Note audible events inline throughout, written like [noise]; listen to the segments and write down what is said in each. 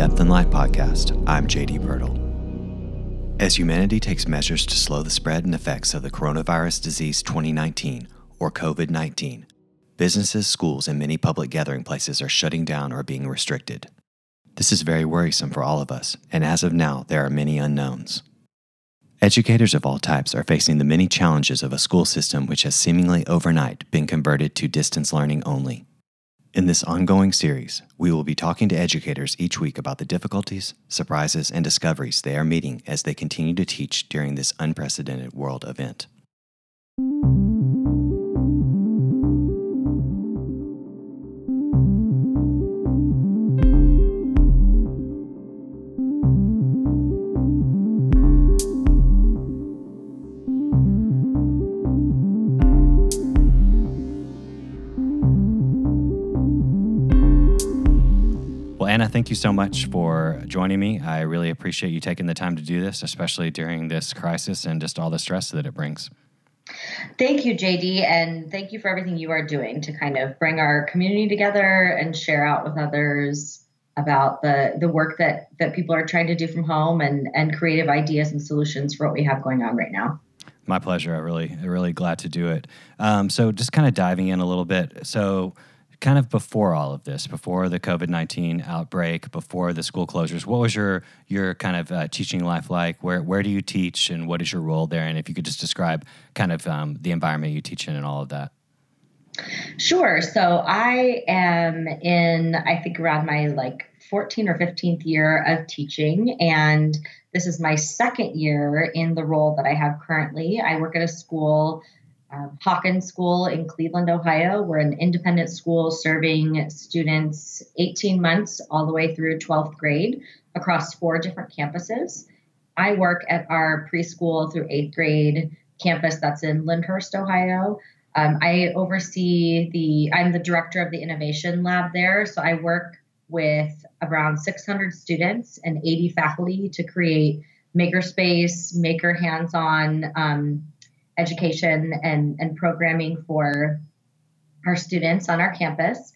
Depth and Light Podcast. I'm JD Pirtle. As humanity takes measures to slow the spread and effects of the coronavirus disease 2019, or COVID 19, businesses, schools, and many public gathering places are shutting down or being restricted. This is very worrisome for all of us, and as of now, there are many unknowns. Educators of all types are facing the many challenges of a school system which has seemingly overnight been converted to distance learning only. In this ongoing series, we will be talking to educators each week about the difficulties, surprises, and discoveries they are meeting as they continue to teach during this unprecedented world event. Thank you so much for joining me. I really appreciate you taking the time to do this, especially during this crisis and just all the stress that it brings. Thank you, JD, and thank you for everything you are doing to kind of bring our community together and share out with others about the the work that that people are trying to do from home and and creative ideas and solutions for what we have going on right now. My pleasure. I really, really glad to do it. Um, so, just kind of diving in a little bit. So, kind of before all of this, before the COVID nineteen outbreak, before the school closures, what was your your kind of uh, teaching life like? Where where do you teach, and what is your role there? And if you could just describe kind of um, the environment you teach in and all of that. Sure. So I am in, I think, around my like 14 or 15th year of teaching. And this is my second year in the role that I have currently. I work at a school um, Hawken School in Cleveland, Ohio. We're an independent school serving students 18 months all the way through 12th grade across four different campuses. I work at our preschool through eighth grade campus that's in Lyndhurst, Ohio. Um, I oversee the, I'm the director of the innovation lab there. So I work with around 600 students and 80 faculty to create makerspace, maker hands on um, education and, and programming for our students on our campus.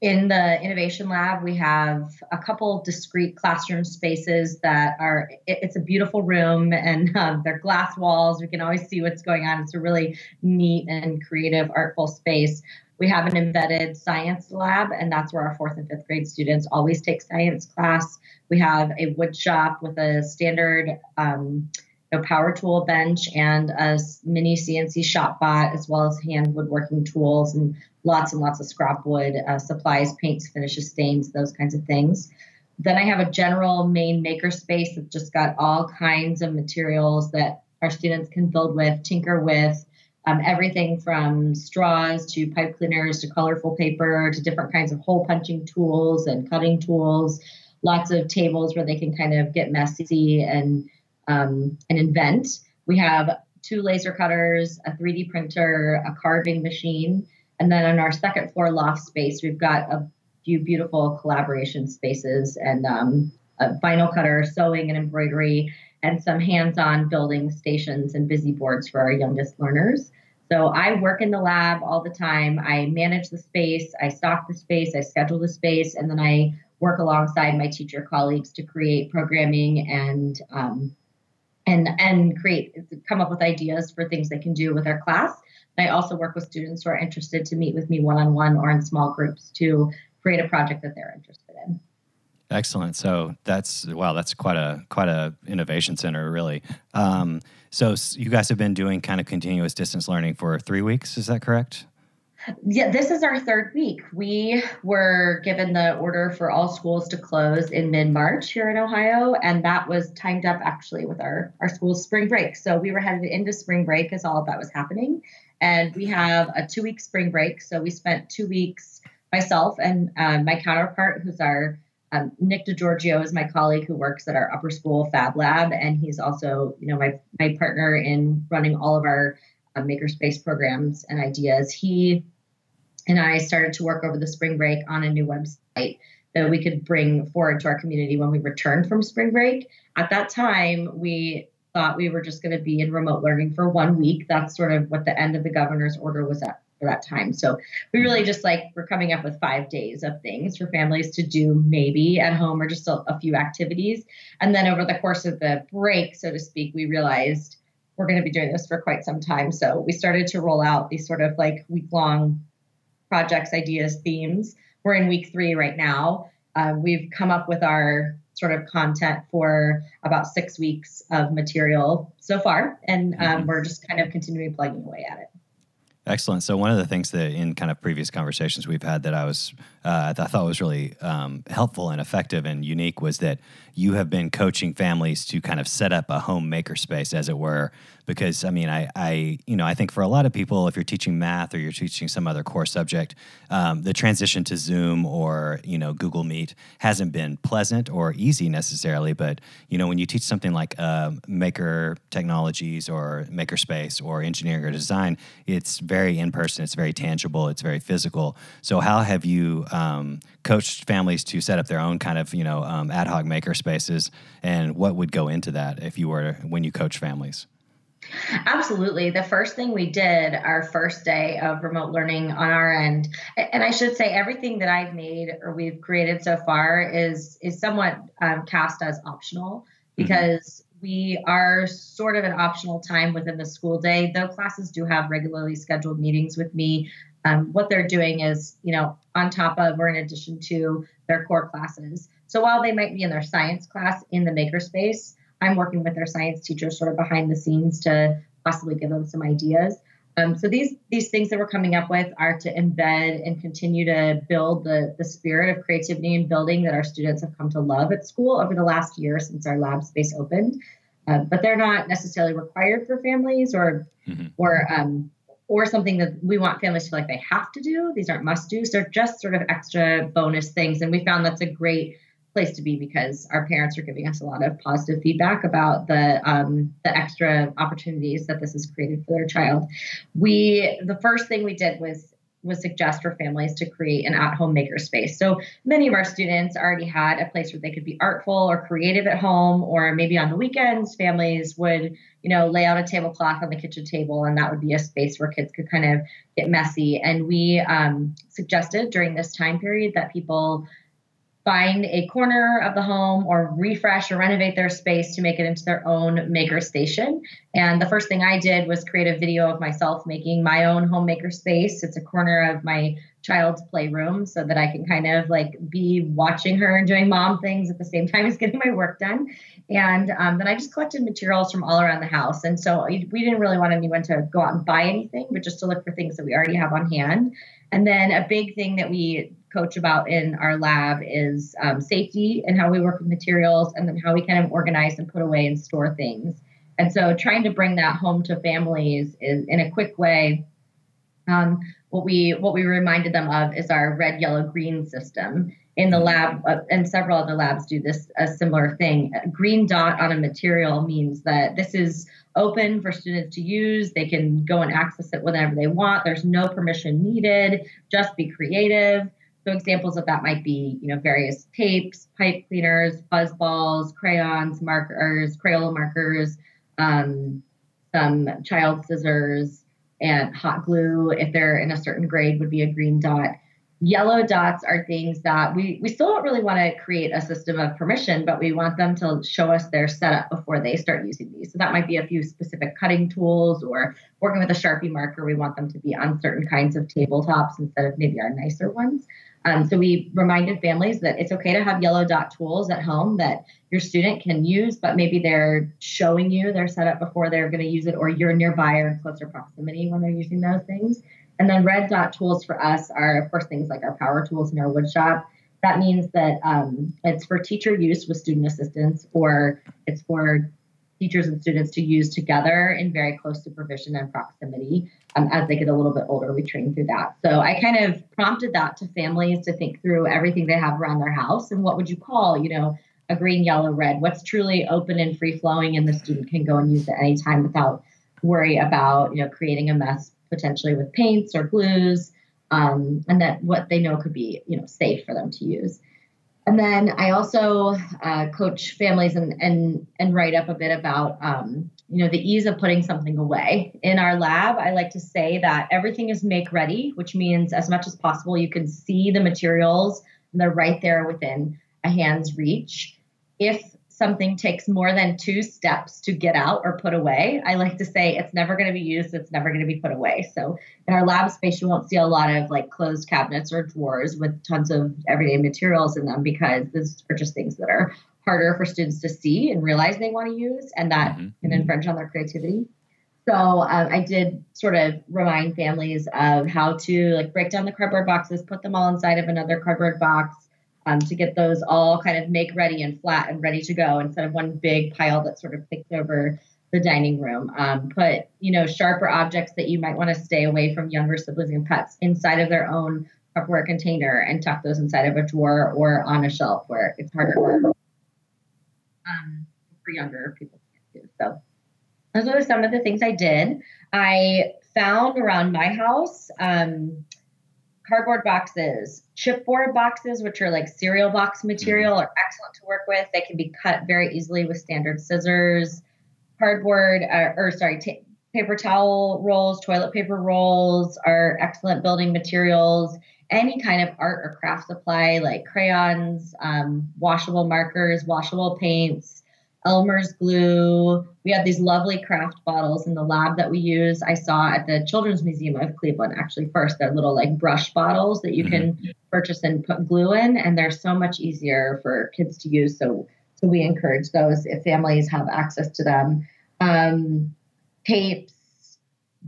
In the innovation lab, we have a couple discrete classroom spaces that are, it, it's a beautiful room and um, they're glass walls. We can always see what's going on. It's a really neat and creative, artful space. We have an embedded science lab, and that's where our fourth and fifth grade students always take science class. We have a wood shop with a standard um, know, power tool bench and a mini CNC ShopBot, as well as hand woodworking tools and lots and lots of scrap wood uh, supplies, paints, finishes, stains, those kinds of things. Then I have a general main maker space that just got all kinds of materials that our students can build with, tinker with, um, everything from straws to pipe cleaners to colorful paper to different kinds of hole punching tools and cutting tools. Lots of tables where they can kind of get messy and um, and invent. We have two laser cutters, a 3D printer, a carving machine, and then on our second floor loft space, we've got a few beautiful collaboration spaces and um, a vinyl cutter, sewing and embroidery, and some hands-on building stations and busy boards for our youngest learners. So I work in the lab all the time. I manage the space, I stock the space, I schedule the space, and then I work alongside my teacher colleagues to create programming and um, and and create come up with ideas for things they can do with our class. I also work with students who are interested to meet with me one on one or in small groups to create a project that they're interested in. Excellent. So that's wow, that's quite a quite a innovation center, really. Um, so you guys have been doing kind of continuous distance learning for three weeks. Is that correct? Yeah, this is our third week. We were given the order for all schools to close in mid March here in Ohio, and that was timed up actually with our, our school's spring break. So we were headed into spring break as all of that was happening. And we have a two week spring break. So we spent two weeks, myself and um, my counterpart, who's our um, Nick DeGiorgio is my colleague who works at our upper school Fab Lab, and he's also, you know, my my partner in running all of our uh, makerspace programs and ideas. He and I started to work over the spring break on a new website that we could bring forward to our community when we returned from spring break. At that time, we thought we were just going to be in remote learning for one week. That's sort of what the end of the governor's order was at for that time. So we really just like we're coming up with five days of things for families to do maybe at home or just a, a few activities. And then over the course of the break, so to speak, we realized we're going to be doing this for quite some time. So we started to roll out these sort of like week long projects, ideas, themes. We're in week three right now. Uh, we've come up with our sort of content for about six weeks of material so far, and um, mm-hmm. we're just kind of continuing plugging away at it. Excellent. So one of the things that in kind of previous conversations we've had that I was uh, I thought was really um, helpful and effective and unique was that you have been coaching families to kind of set up a home maker space, as it were. Because I mean, I, I you know I think for a lot of people, if you're teaching math or you're teaching some other core subject, um, the transition to Zoom or you know Google Meet hasn't been pleasant or easy necessarily. But you know when you teach something like uh, maker technologies or makerspace or engineering or design, it's very in person, it's very tangible, it's very physical. So how have you um, coached families to set up their own kind of you know um, ad hoc maker spaces, and what would go into that if you were when you coach families? Absolutely. The first thing we did our first day of remote learning on our end, and I should say everything that I've made or we've created so far is is somewhat um, cast as optional mm-hmm. because mm-hmm. we are sort of an optional time within the school day. Though classes do have regularly scheduled meetings with me, um, what they're doing is, you know, on top of or in addition to their core classes. So while they might be in their science class in the makerspace, I'm working with their science teachers sort of behind the scenes to possibly give them some ideas. Um, so these these things that we're coming up with are to embed and continue to build the the spirit of creativity and building that our students have come to love at school over the last year since our lab space opened. Uh, but they're not necessarily required for families or mm-hmm. or um, or something that we want families to feel like they have to do. These aren't must do's. They're just sort of extra bonus things. And we found that's a great place to be because our parents are giving us a lot of positive feedback about the um, the extra opportunities that this has created for their child. We the first thing we did was was suggest for families to create an at-home makerspace. So many of our students already had a place where they could be artful or creative at home, or maybe on the weekends, families would, you know, lay out a tablecloth on the kitchen table, and that would be a space where kids could kind of get messy. And we um, suggested during this time period that people find a corner of the home or refresh or renovate their space to make it into their own maker station. And the first thing I did was create a video of myself making my own homemaker space. It's a corner of my child's playroom so that I can kind of like be watching her and doing mom things at the same [laughs] time as getting my work done. And um, then I just collected materials from all around the house. And so we didn't really want anyone to go out and buy anything, but just to look for things that we already have on hand. And then a big thing that we coach about in our lab is um, safety and how we work with materials and then how we kind of organize and put away and store things. And so trying to bring that home to families is in a quick way. Um, what we what we reminded them of is our red, yellow, green system. In the lab, uh, and several other labs do this a similar thing. A green dot on a material means that this is open for students to use. They can go and access it whenever they want. There's no permission needed. Just be creative. So examples of that might be, you know, various tapes, pipe cleaners, fuzz balls, crayons, markers, Crayola markers, um, some child scissors, and hot glue. If they're in a certain grade, would be a green dot. Yellow dots are things that we, we still don't really want to create a system of permission, but we want them to show us their setup before they start using these. So that might be a few specific cutting tools or working with a Sharpie marker. We want them to be on certain kinds of tabletops instead of maybe our nicer ones. Um, so we reminded families that it's okay to have yellow dot tools at home that your student can use, but maybe they're showing you their setup before they're going to use it, or you're nearby or in closer proximity when they're using those things. And then red dot tools for us are, of course, things like our power tools in our wood shop. That means that um, it's for teacher use with student assistance, or it's for teachers and students to use together in very close supervision and proximity. Um, as they get a little bit older, we train through that. So I kind of prompted that to families to think through everything they have around their house and what would you call, you know, a green, yellow, red? What's truly open and free flowing, and the student can go and use it anytime without worry about, you know, creating a mess potentially with paints or glues, um, and that what they know could be, you know, safe for them to use. And then I also uh, coach families and, and and write up a bit about um, you know the ease of putting something away in our lab i like to say that everything is make ready which means as much as possible you can see the materials and they're right there within a hand's reach if something takes more than two steps to get out or put away i like to say it's never going to be used it's never going to be put away so in our lab space you won't see a lot of like closed cabinets or drawers with tons of everyday materials in them because these are just things that are harder for students to see and realize they want to use, and that mm-hmm. can infringe on their creativity. So um, I did sort of remind families of how to like break down the cardboard boxes, put them all inside of another cardboard box um, to get those all kind of make ready and flat and ready to go instead of one big pile that sort of takes over the dining room. Um, put you know sharper objects that you might want to stay away from younger siblings and pets inside of their own Tupperware container and tuck those inside of a drawer or on a shelf where it's harder um, for younger people can't do. So those are some of the things I did. I found around my house um, cardboard boxes, chipboard boxes, which are like cereal box material, are excellent to work with. They can be cut very easily with standard scissors. Cardboard, uh, or sorry, t- paper towel rolls, toilet paper rolls are excellent building materials any kind of art or craft supply like crayons, um, washable markers, washable paints, Elmer's glue. We have these lovely craft bottles in the lab that we use. I saw at the Children's Museum of Cleveland actually first. They're little like brush bottles that you mm-hmm. can purchase and put glue in, and they're so much easier for kids to use. So so we encourage those if families have access to them. Um, tapes,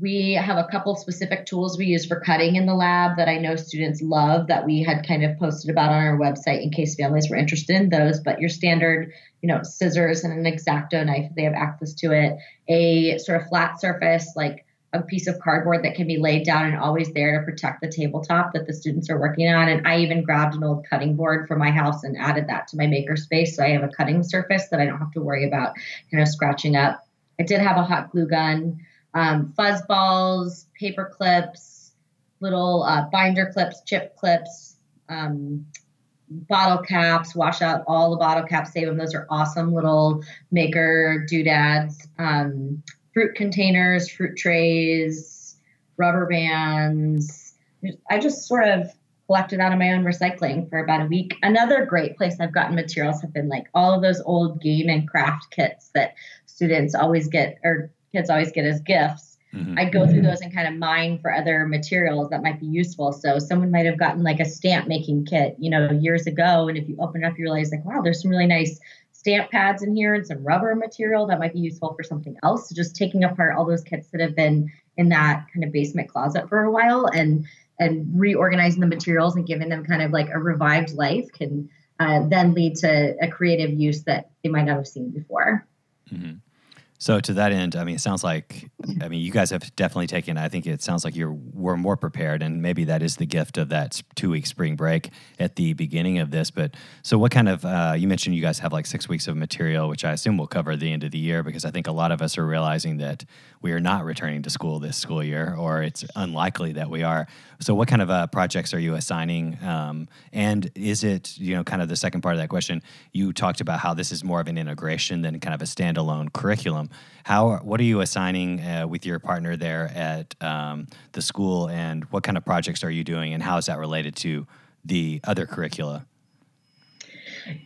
we have a couple specific tools we use for cutting in the lab that I know students love that we had kind of posted about on our website in case families were interested in those. But your standard, you know, scissors and an exacto knife, they have access to it. A sort of flat surface, like a piece of cardboard that can be laid down and always there to protect the tabletop that the students are working on. And I even grabbed an old cutting board from my house and added that to my makerspace. So I have a cutting surface that I don't have to worry about kind of scratching up. I did have a hot glue gun um, fuzz balls, paper clips, little uh, binder clips, chip clips, um, bottle caps, wash out all the bottle caps, save them. Those are awesome little maker doodads, um, fruit containers, fruit trays, rubber bands. I just sort of collected out of my own recycling for about a week. Another great place I've gotten materials have been like all of those old game and craft kits that students always get or kids always get as gifts. Mm-hmm. I go through those and kind of mine for other materials that might be useful. So someone might have gotten like a stamp making kit, you know, years ago. And if you open it up, you realize like, wow, there's some really nice stamp pads in here and some rubber material that might be useful for something else. So just taking apart all those kits that have been in that kind of basement closet for a while and and reorganizing the materials and giving them kind of like a revived life can uh, then lead to a creative use that they might not have seen before. Mm-hmm. So to that end, I mean, it sounds like I mean you guys have definitely taken. I think it sounds like you're were more prepared, and maybe that is the gift of that two week spring break at the beginning of this. But so, what kind of uh, you mentioned you guys have like six weeks of material, which I assume will cover the end of the year because I think a lot of us are realizing that we are not returning to school this school year, or it's unlikely that we are. So, what kind of uh, projects are you assigning? Um, and is it you know kind of the second part of that question? You talked about how this is more of an integration than kind of a standalone curriculum. How what are you assigning uh, with your partner there at um, the school, and what kind of projects are you doing, and how is that related to the other curricula?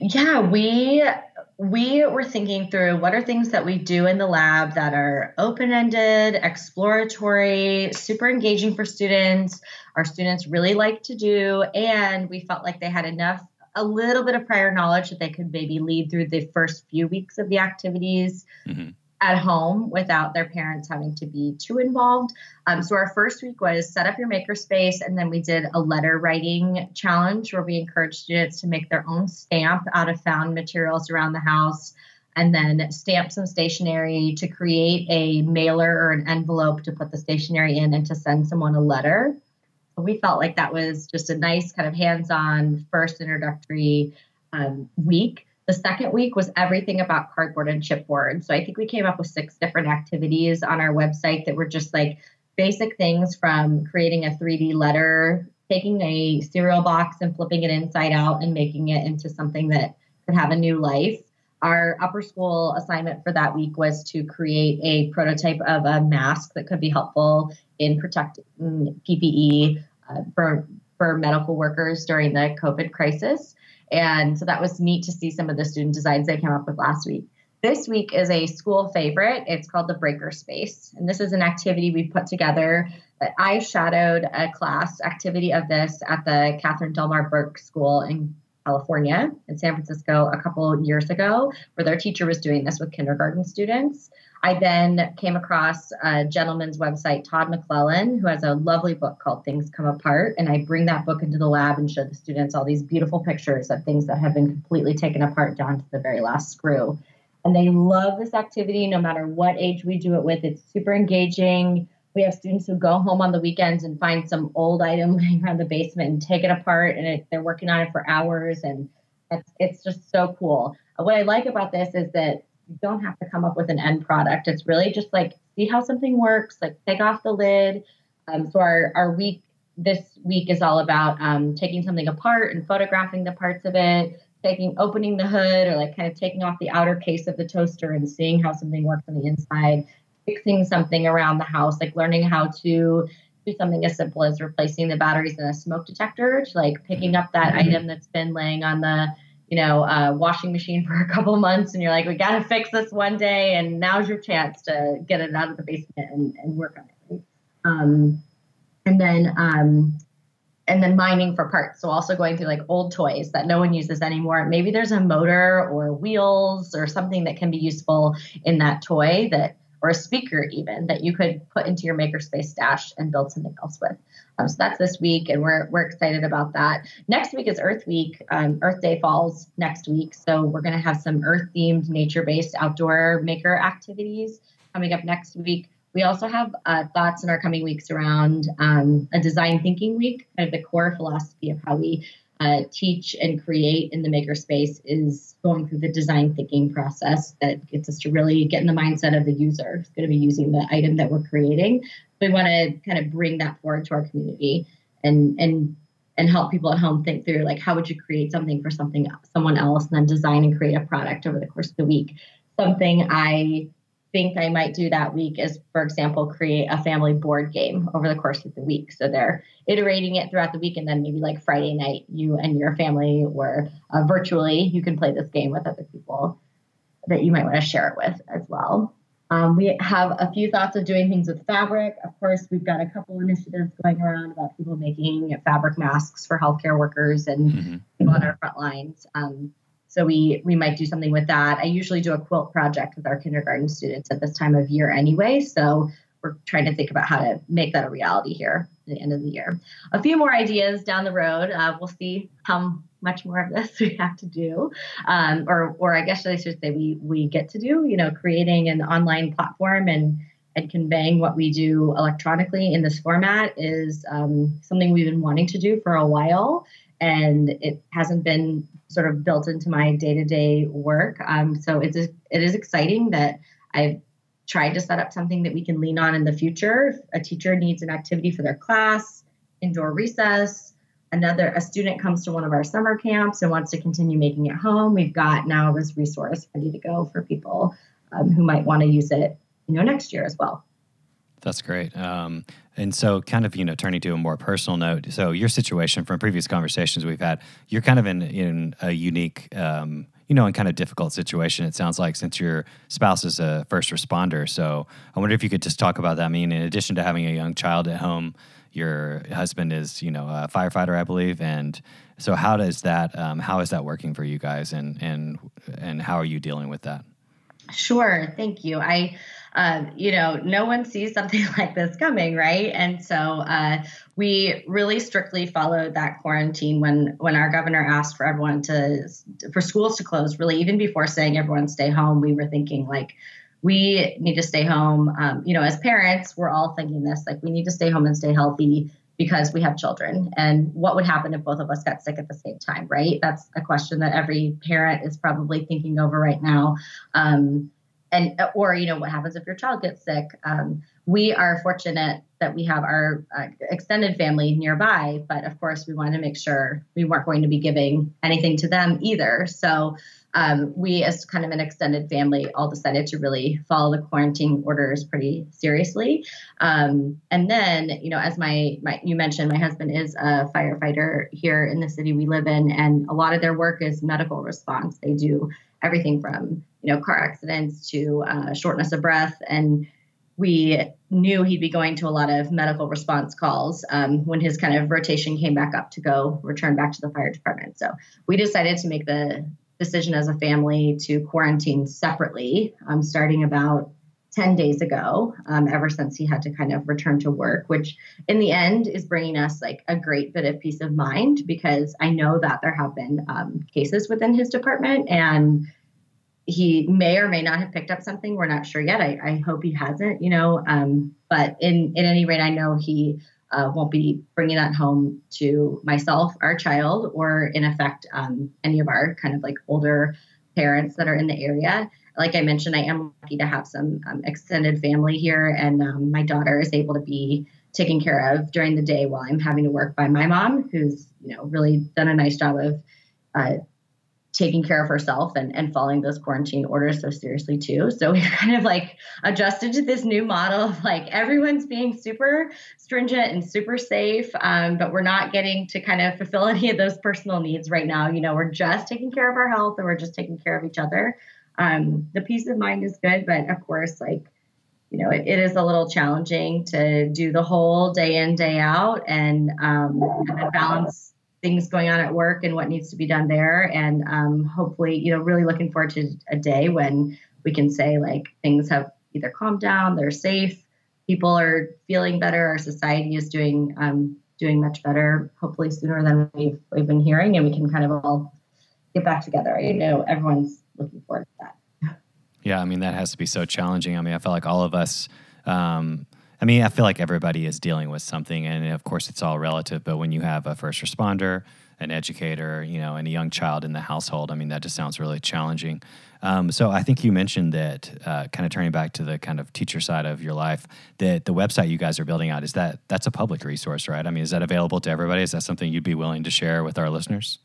Yeah, we we were thinking through what are things that we do in the lab that are open-ended, exploratory, super engaging for students. Our students really like to do, and we felt like they had enough a little bit of prior knowledge that they could maybe lead through the first few weeks of the activities. Mm-hmm at home without their parents having to be too involved. Um, so our first week was set up your makerspace, and then we did a letter writing challenge where we encouraged students to make their own stamp out of found materials around the house, and then stamp some stationery to create a mailer or an envelope to put the stationery in and to send someone a letter. we felt like that was just a nice kind of hands-on first introductory um, week the second week was everything about cardboard and chipboard. So I think we came up with six different activities on our website that were just like basic things from creating a 3D letter, taking a cereal box and flipping it inside out and making it into something that could have a new life. our upper school assignment for that week was to create a prototype of a mask that could be helpful in protecting PPE uh, for for medical workers during the COVID crisis. And so that was neat to see some of the student designs they came up with last week. This week is a school favorite. It's called the Breaker Space. And this is an activity we've put together. I shadowed a class activity of this at the Katherine Delmar Burke School in California, in San Francisco, a couple years ago, where their teacher was doing this with kindergarten students. I then came across a gentleman's website, Todd McLellan, who has a lovely book called Things Come Apart. And I bring that book into the lab and show the students all these beautiful pictures of things that have been completely taken apart down to the very last screw. And they love this activity no matter what age we do it with. It's super engaging. We have students who go home on the weekends and find some old item [laughs] around the basement and take it apart, and it, they're working on it for hours. And it's, it's just so cool. What I like about this is that you don't have to come up with an end product. It's really just like see how something works, like take off the lid. Um, so our our week this week is all about um, taking something apart and photographing the parts of it, taking opening the hood or like kind of taking off the outer case of the toaster and seeing how something works on the inside, fixing something around the house, like learning how to do something as simple as replacing the batteries in a smoke detector, to like picking up that mm-hmm. item that's been laying on the you know, uh, washing machine [laughs] for a couple months and you're like, we got to fix this one day. And now's your chance to get it out of the basement and, and work on it. Right? Um, and then, um, and then mining for parts. So also going through like old toys that no one uses anymore. Maybe there's a motor or wheels or something that can be useful in that toy that or a speaker even that you could put into your makerspace stash and build something else with. Um, so that's this week, and we're we're excited about that. Next week is Earth Week. Um, Earth Day falls next week, so we're going to have some Earth themed, nature based outdoor maker activities coming up next week. We also have uh, thoughts in our coming weeks around um, a design thinking week, kind of the core philosophy of how we uh, teach and create in the makerspace is going through the design thinking process that gets us to really get in the mindset of the user who's going to be using the item that we're creating. We want to kind of bring that forward to our community and and and help people at home think through like how would you create something for something someone else and then design and create a product over the course of the week. Something I think I might do that week is, for example, create a family board game over the course of the week. So they're iterating it throughout the week, and then maybe like Friday night, you and your family or uh, virtually, you can play this game with other people that you might want to share it with as well. Um, we have a few thoughts of doing things with fabric. Of course, we've got a couple initiatives going around about people making fabric masks for healthcare workers and mm-hmm. people on our front lines. Um, so we we might do something with that. I usually do a quilt project with our kindergarten students at this time of year anyway. So we're trying to think about how to make that a reality here at the end of the year. A few more ideas down the road. Uh, we'll see how much more of this [laughs] we have to do, um, or or I guess I should say we we get to do. You know, creating an online platform and and conveying what we do electronically in this format is um, something we've been wanting to do for a while and it hasn't been sort of built into my day-to-day work. Um, so it's it is exciting that I've tried to set up something that we can lean on in the future. If a teacher needs an activity for their class, indoor recess, another a student comes to one of our summer camps and wants to continue making it home, we've got now this resource ready to go for people um, who might want to use it, you know, next year as well. That's great. Um, and so, kind of, you know, turning to a more personal note. So, your situation from previous conversations we've had, you're kind of in in a unique, um, you know, and kind of difficult situation. It sounds like since your spouse is a first responder. So, I wonder if you could just talk about that. I mean, in addition to having a young child at home, your husband is, you know, a firefighter, I believe, and so how does that, um, how is that working for you guys, and and and how are you dealing with that? Sure, thank you. I um, you know, no one sees something [laughs] like this coming, right? And so uh, we really strictly followed that quarantine when when our governor asked for everyone to for schools to close. Really, even before saying everyone stay home, we were thinking like we need to stay home. Um, you know, as parents, we're all thinking this like we need to stay home and stay healthy because we have children. And what would happen if both of us got sick at the same time right? That's a question that every parent is probably thinking over right now. Um, and or you know what happens if your child gets sick? Um, we are fortunate that we have our uh, extended family nearby, but of course, we wanted to make sure we weren't going to be giving anything to them either. So, um, we, as kind of an extended family, all decided to really follow the quarantine orders pretty seriously. Um, and then, you know, as my, my you mentioned, my husband is a firefighter here in the city we live in, and a lot of their work is medical response. They do everything from you know car accidents to uh, shortness of breath and we knew he'd be going to a lot of medical response calls um, when his kind of rotation came back up to go return back to the fire department. So we decided to make the decision as a family to quarantine separately, um, starting about 10 days ago, um, ever since he had to kind of return to work, which in the end is bringing us like a great bit of peace of mind because I know that there have been um, cases within his department and he may or may not have picked up something. We're not sure yet. I, I hope he hasn't, you know. Um, but in, in any rate, I know he uh, won't be bringing that home to myself, our child, or in effect, um, any of our kind of like older parents that are in the area. Like I mentioned, I am lucky to have some um, extended family here, and um, my daughter is able to be taken care of during the day while I'm having to work by my mom, who's you know really done a nice job of uh, taking care of herself and, and following those quarantine orders so seriously too. So we [laughs] kind of like adjusted to this new model of like everyone's being super stringent and super safe, um, but we're not getting to kind of fulfill any of those personal needs right now. You know, we're just taking care of our health and we're just taking care of each other. Um, the peace of mind is good, but of course, like you know, it, it is a little challenging to do the whole day in, day out, and um, and balance things going on at work and what needs to be done there. And um, hopefully, you know, really looking forward to a day when we can say like things have either calmed down, they're safe, people are feeling better, our society is doing um, doing much better. Hopefully, sooner than we've we've been hearing, and we can kind of all get back together. You know, everyone's looking forward to that. Yeah, I mean that has to be so challenging. I mean, I feel like all of us. Um, I mean, I feel like everybody is dealing with something, and of course, it's all relative. But when you have a first responder, an educator, you know, and a young child in the household, I mean, that just sounds really challenging. Um, so I think you mentioned that, uh, kind of turning back to the kind of teacher side of your life, that the website you guys are building out is that that's a public resource, right? I mean, is that available to everybody? Is that something you'd be willing to share with our listeners?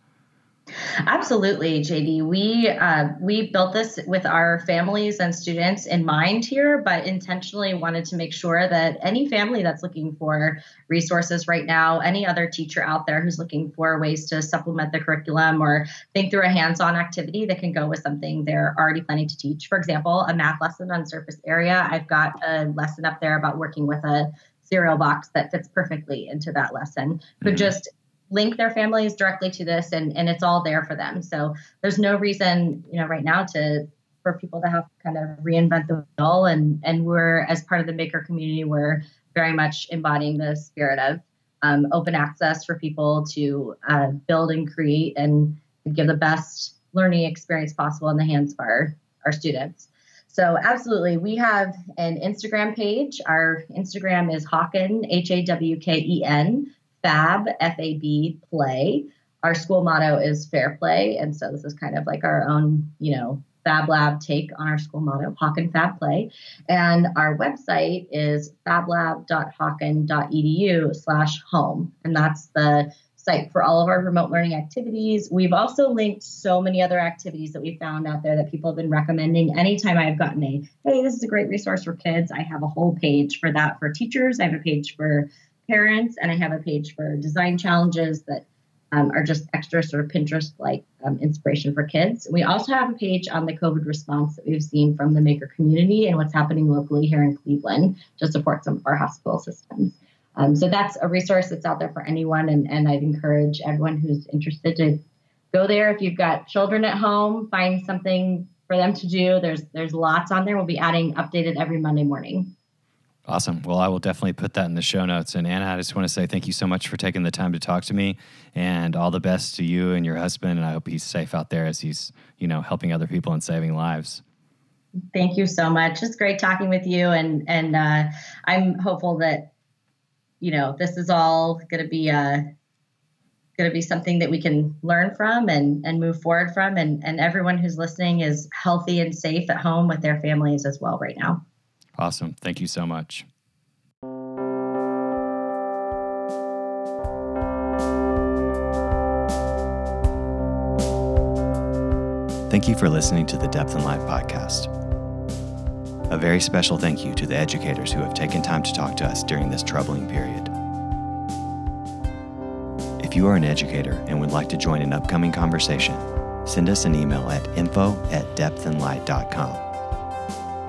Absolutely, JD. We uh, we built this with our families and students in mind here, but intentionally wanted to make sure that any family that's looking for resources right now, any other teacher out there who's looking for ways to supplement the curriculum or think through a hands-on activity that can go with something they're already planning to teach. For example, a math lesson on surface area. I've got a lesson up there about working with a cereal box that fits perfectly into that lesson. Could mm-hmm. just link their families directly to this and, and it's all there for them. So there's no reason, you know, right now to for people to have to kind of reinvent the wheel and and we're as part of the maker community, we're very much embodying the spirit of um, open access for people to uh, build and create and give the best learning experience possible in the hands of our, our students. So absolutely, we have an Instagram page. Our Instagram is Hawken, H A W K E N FAB, F A B, play. Our school motto is fair play. And so this is kind of like our own, you know, Fab Lab take on our school motto, Hawken Fab Play. And our website is fablab.hawken.edu slash home. And that's the site for all of our remote learning activities. We've also linked so many other activities that we found out there that people have been recommending. Anytime I've gotten a, hey, this is a great resource for kids, I have a whole page for that for teachers. I have a page for parents, and I have a page for design challenges that um, are just extra sort of Pinterest like um, inspiration for kids. We also have a page on the COVID response that we've seen from the maker community and what's happening locally here in Cleveland to support some of our hospital systems. Um, so that's a resource that's out there for anyone, and, and I'd encourage everyone who's interested to go there. If you've got children at home, find something for them to do. There's there's lots on there. We'll be adding updated every Monday morning. Awesome. Well, I will definitely put that in the show notes. And Anna, I just want to say thank you so much for taking the time to talk to me and all the best to you and your husband. And I hope he's safe out there as he's, you know, helping other people and saving lives. Thank you so much. It's great talking with you. And, and uh, I'm hopeful that, you know, this is all going to be, uh, going to be something that we can learn from and, and move forward from. And, and everyone who's listening is healthy and safe at home with their families as well right now. Awesome. Thank you so much. Thank you for listening to the Depth and Light podcast. A very special thank you to the educators who have taken time to talk to us during this troubling period. If you are an educator and would like to join an upcoming conversation, send us an email at info at depthandlight.com.